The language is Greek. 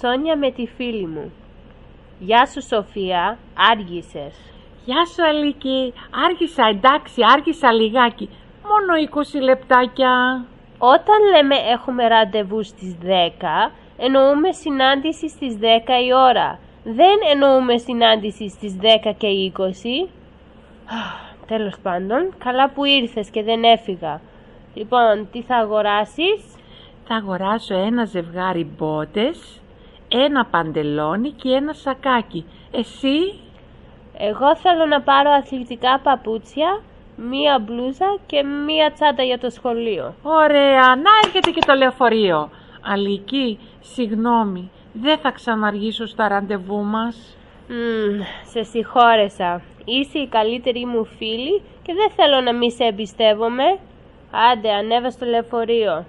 Σόνια με τη φίλη μου. Γεια σου Σοφία, άργησες. Γεια σου Αλίκη, άργησα εντάξει, άργησα λιγάκι. Μόνο 20 λεπτάκια. Όταν λέμε έχουμε ραντεβού στις 10, εννοούμε συνάντηση στις 10 η ώρα. Δεν εννοούμε συνάντηση στις 10 και 20. Τέλος πάντων, καλά που ήρθες και δεν έφυγα. Λοιπόν, τι θα αγοράσεις; Θα αγοράσω ένα ζευγάρι μπότες, ένα παντελόνι και ένα σακάκι. Εσύ; Εγώ θέλω να πάρω αθλητικά παπούτσια, μία μπλούζα και μία τσάντα για το σχολείο. Ωραία, να έρχεται και το λεωφορείο. Αλική, συγγνώμη, δεν θα ξαναργήσω στα ραντεβού μας. Μμμ, σε συγχώρεσα. Είσαι η καλύτερη μου φίλη και δεν θέλω να μη σε εμπιστεύομαι. Άντε, ανέβα στο λεωφορείο.